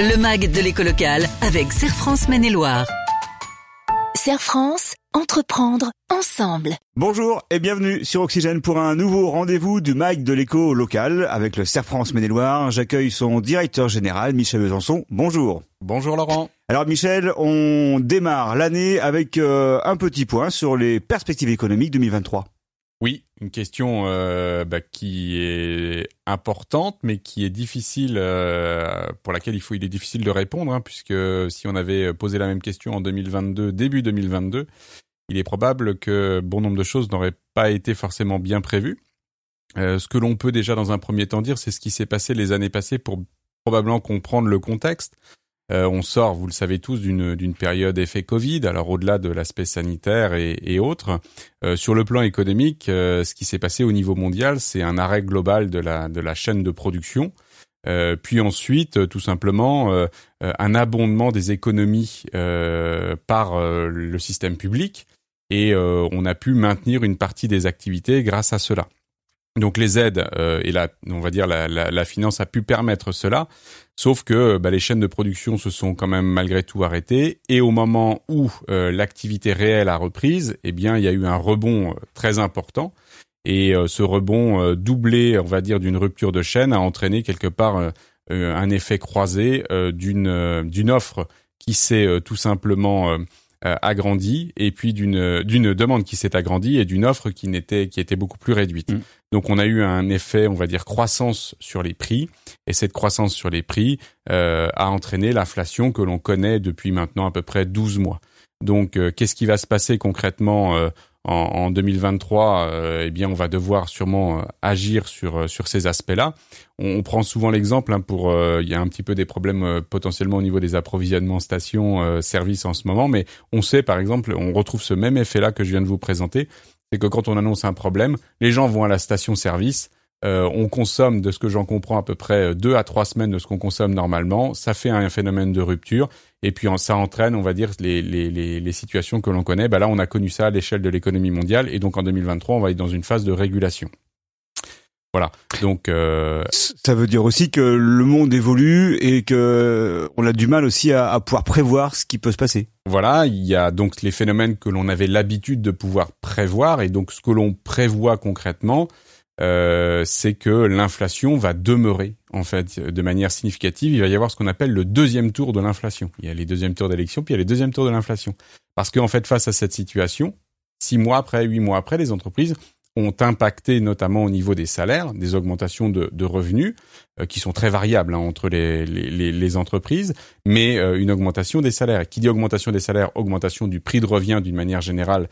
Le MAG de l'éco locale avec Serre France Maine-et-Loire. Serre France, entreprendre ensemble. Bonjour et bienvenue sur Oxygène pour un nouveau rendez-vous du MAG de l'éco local avec le Serre France Maine-et-Loire. J'accueille son directeur général, Michel Besançon. Bonjour. Bonjour Laurent. Alors Michel, on démarre l'année avec euh, un petit point sur les perspectives économiques 2023. Oui, une question euh, bah, qui est importante, mais qui est difficile, euh, pour laquelle il est difficile de répondre, hein, puisque si on avait posé la même question en 2022, début 2022, il est probable que bon nombre de choses n'auraient pas été forcément bien prévues. Euh, ce que l'on peut déjà dans un premier temps dire, c'est ce qui s'est passé les années passées pour probablement comprendre le contexte. Euh, on sort, vous le savez tous, d'une période effet Covid. Alors au-delà de l'aspect sanitaire et, autres, euh, sur le plan économique, euh, ce qui s'est passé au niveau mondial, c'est un arrêt global de la de la chaîne de production. puis ensuite, tout simplement, un abondement des économies par le système public, et on a pu maintenir une partie des activités grâce à cela. Donc les aides euh, et la, on va dire la, finance a pu permettre cela, sauf que bah, les chaînes de production se sont quand même malgré tout arrêtées. Et au moment où euh, l'activité réelle a reprise, eh bien il y a eu un rebond euh, très important. Et ce rebond doublé, on va dire, d'une rupture de chaîne a entraîné quelque part un effet croisé d'une d'une offre qui s'est tout simplement euh, agrandi et puis d'une d'une demande qui s'est agrandie et d'une offre qui n'était qui était beaucoup plus réduite. Mm. Donc on a eu un effet, on va dire croissance sur les prix et cette croissance sur les prix euh, a entraîné l'inflation que l'on connaît depuis maintenant à peu près 12 mois. Donc euh, qu'est-ce qui va se passer concrètement en, en 2023, euh, eh bien, on va devoir sûrement euh, agir sur euh, sur ces aspects-là. On, prend souvent l'exemple hein, pour, il y a un petit peu des problèmes potentiellement au niveau des approvisionnements stations services en ce moment, mais on sait par exemple, on retrouve ce même effet-là que je viens de vous présenter, c'est que quand on annonce un problème, les gens vont à la station service euh, on consomme, de ce que j'en comprends, à peu près euh, deux à trois semaines de ce qu'on consomme normalement. Ça fait un phénomène de rupture. Et puis ça entraîne, on va dire, les, les, les, situations que l'on connaît. Bah là, on a connu ça à l'échelle de l'économie mondiale. Et donc en 2023, on va être dans une phase de régulation. Voilà. Donc euh... ça veut dire aussi que le monde évolue et que on a du mal aussi à, à, pouvoir prévoir ce qui peut se passer. Voilà, il y a donc les phénomènes que l'on avait l'habitude de pouvoir prévoir et donc ce que l'on prévoit concrètement, euh, c'est que l'inflation va demeurer en fait de manière significative. Il va y avoir ce qu'on appelle le deuxième tour de l'inflation. Il y a les deuxièmes tours d'élection, puis il y a les deuxièmes tours de l'inflation. Parce qu'en fait, face à cette situation, six mois après, huit mois après, les entreprises ont impacté notamment au niveau des salaires, des augmentations de, revenus euh, qui sont très variables hein, entre les, entreprises, mais euh, une augmentation des salaires. Qui dit augmentation des salaires, augmentation du prix de revient d'une manière générale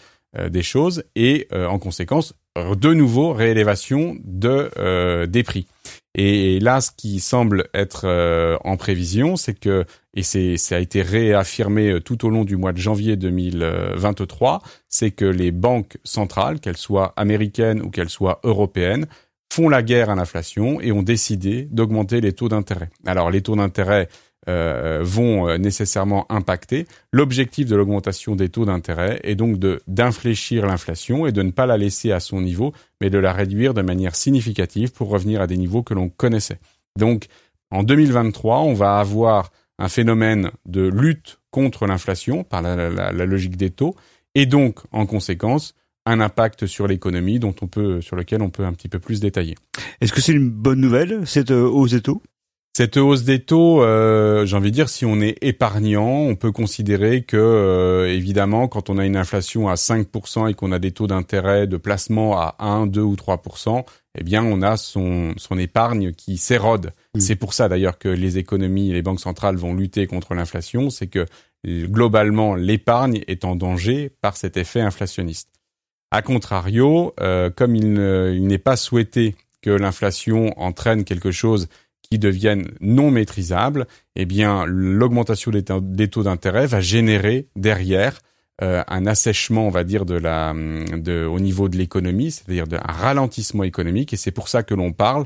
des choses et en conséquence de nouveau réélévation de euh, des prix. Et là, ce qui semble être euh, en prévision, c'est que et c'est ça a été réaffirmé euh, tout au long du mois de janvier 2023, c'est que les banques centrales, qu'elles soient américaines ou qu'elles soient européennes, font la guerre à l'inflation et ont décidé d'augmenter les taux d'intérêt. Alors les taux d'intérêt euh, vont euh, nécessairement impacter. L'objectif de l'augmentation des taux d'intérêt est donc de d'infléchir l'inflation et de ne pas la laisser à son niveau, mais de la réduire de manière significative pour revenir à des niveaux que l'on connaissait. Donc en 2023, on va avoir un phénomène de lutte contre l'inflation par la, la, la, logique des taux et donc en conséquence un impact sur l'économie dont on peut sur lequel on peut un petit peu plus détailler. Est-ce que c'est une bonne nouvelle cette euh, hausse des taux? Cette hausse des taux, euh, j'ai envie de dire, si on est épargnant, on peut considérer que, euh, évidemment, quand on a une inflation à 5% et qu'on a des taux d'intérêt de placement à 1, 2 ou 3%, eh bien, on a son, son épargne qui s'érode. Mmh. C'est pour ça, d'ailleurs, que les économies et les banques centrales vont lutter contre l'inflation. C'est que, globalement, l'épargne est en danger par cet effet inflationniste. A contrario, euh, comme il n'est pas souhaité que l'inflation entraîne quelque chose qui deviennent non maîtrisables, eh bien l'augmentation des, taux d'intérêt va générer derrière euh, un assèchement, on va dire, de la, au niveau de l'économie, c'est-à-dire un ralentissement économique. Et c'est pour ça que l'on parle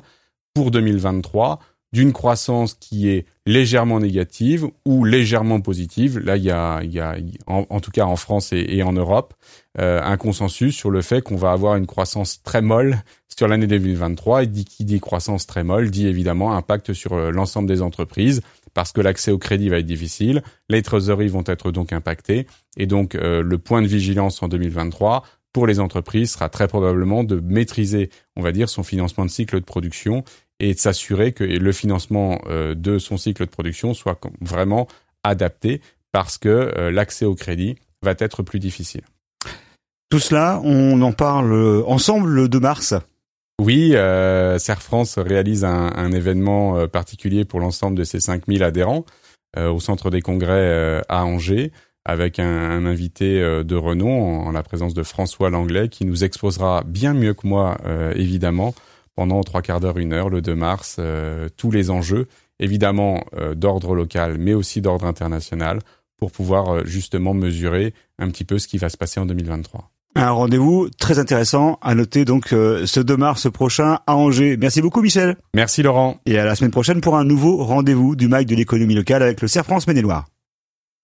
pour 2023 d'une croissance qui est légèrement négative ou légèrement positive. Là, il y a, il y a en, tout cas en France et, en Europe, euh, un consensus sur le fait qu'on va avoir une croissance très molle sur l'année 2023. Et qui dit croissance très molle dit évidemment impact sur euh, l'ensemble des entreprises parce que l'accès au crédit va être difficile, les trésoreries vont être donc impactées et donc euh, le point de vigilance en 2023 pour les entreprises sera très probablement de maîtriser, on va dire, son financement de cycle de production et de s'assurer que le financement euh, de son cycle de production soit vraiment adapté parce que euh, l'accès au crédit va être plus difficile. Tout cela, on en parle ensemble le 2 mars. Oui, euh, Serre France réalise un, un événement euh, particulier pour l'ensemble de ses 5000 adhérents au Centre des Congrès à Angers avec un, un invité de renom en, la présence de François Langlais qui nous exposera bien mieux que moi, évidemment, pendant trois quarts d'heure, une heure, le 2 mars, euh, tous les enjeux, évidemment euh, d'ordre local, mais aussi d'ordre international, pour pouvoir euh, justement mesurer un petit peu ce qui va se passer en 2023. Un rendez-vous très intéressant à noter donc ce 2 mars prochain à Angers. Merci beaucoup Michel. Merci Laurent. Et à la semaine prochaine pour un nouveau rendez-vous du MAC de l'économie locale avec le CERF France Maine-et-Loire.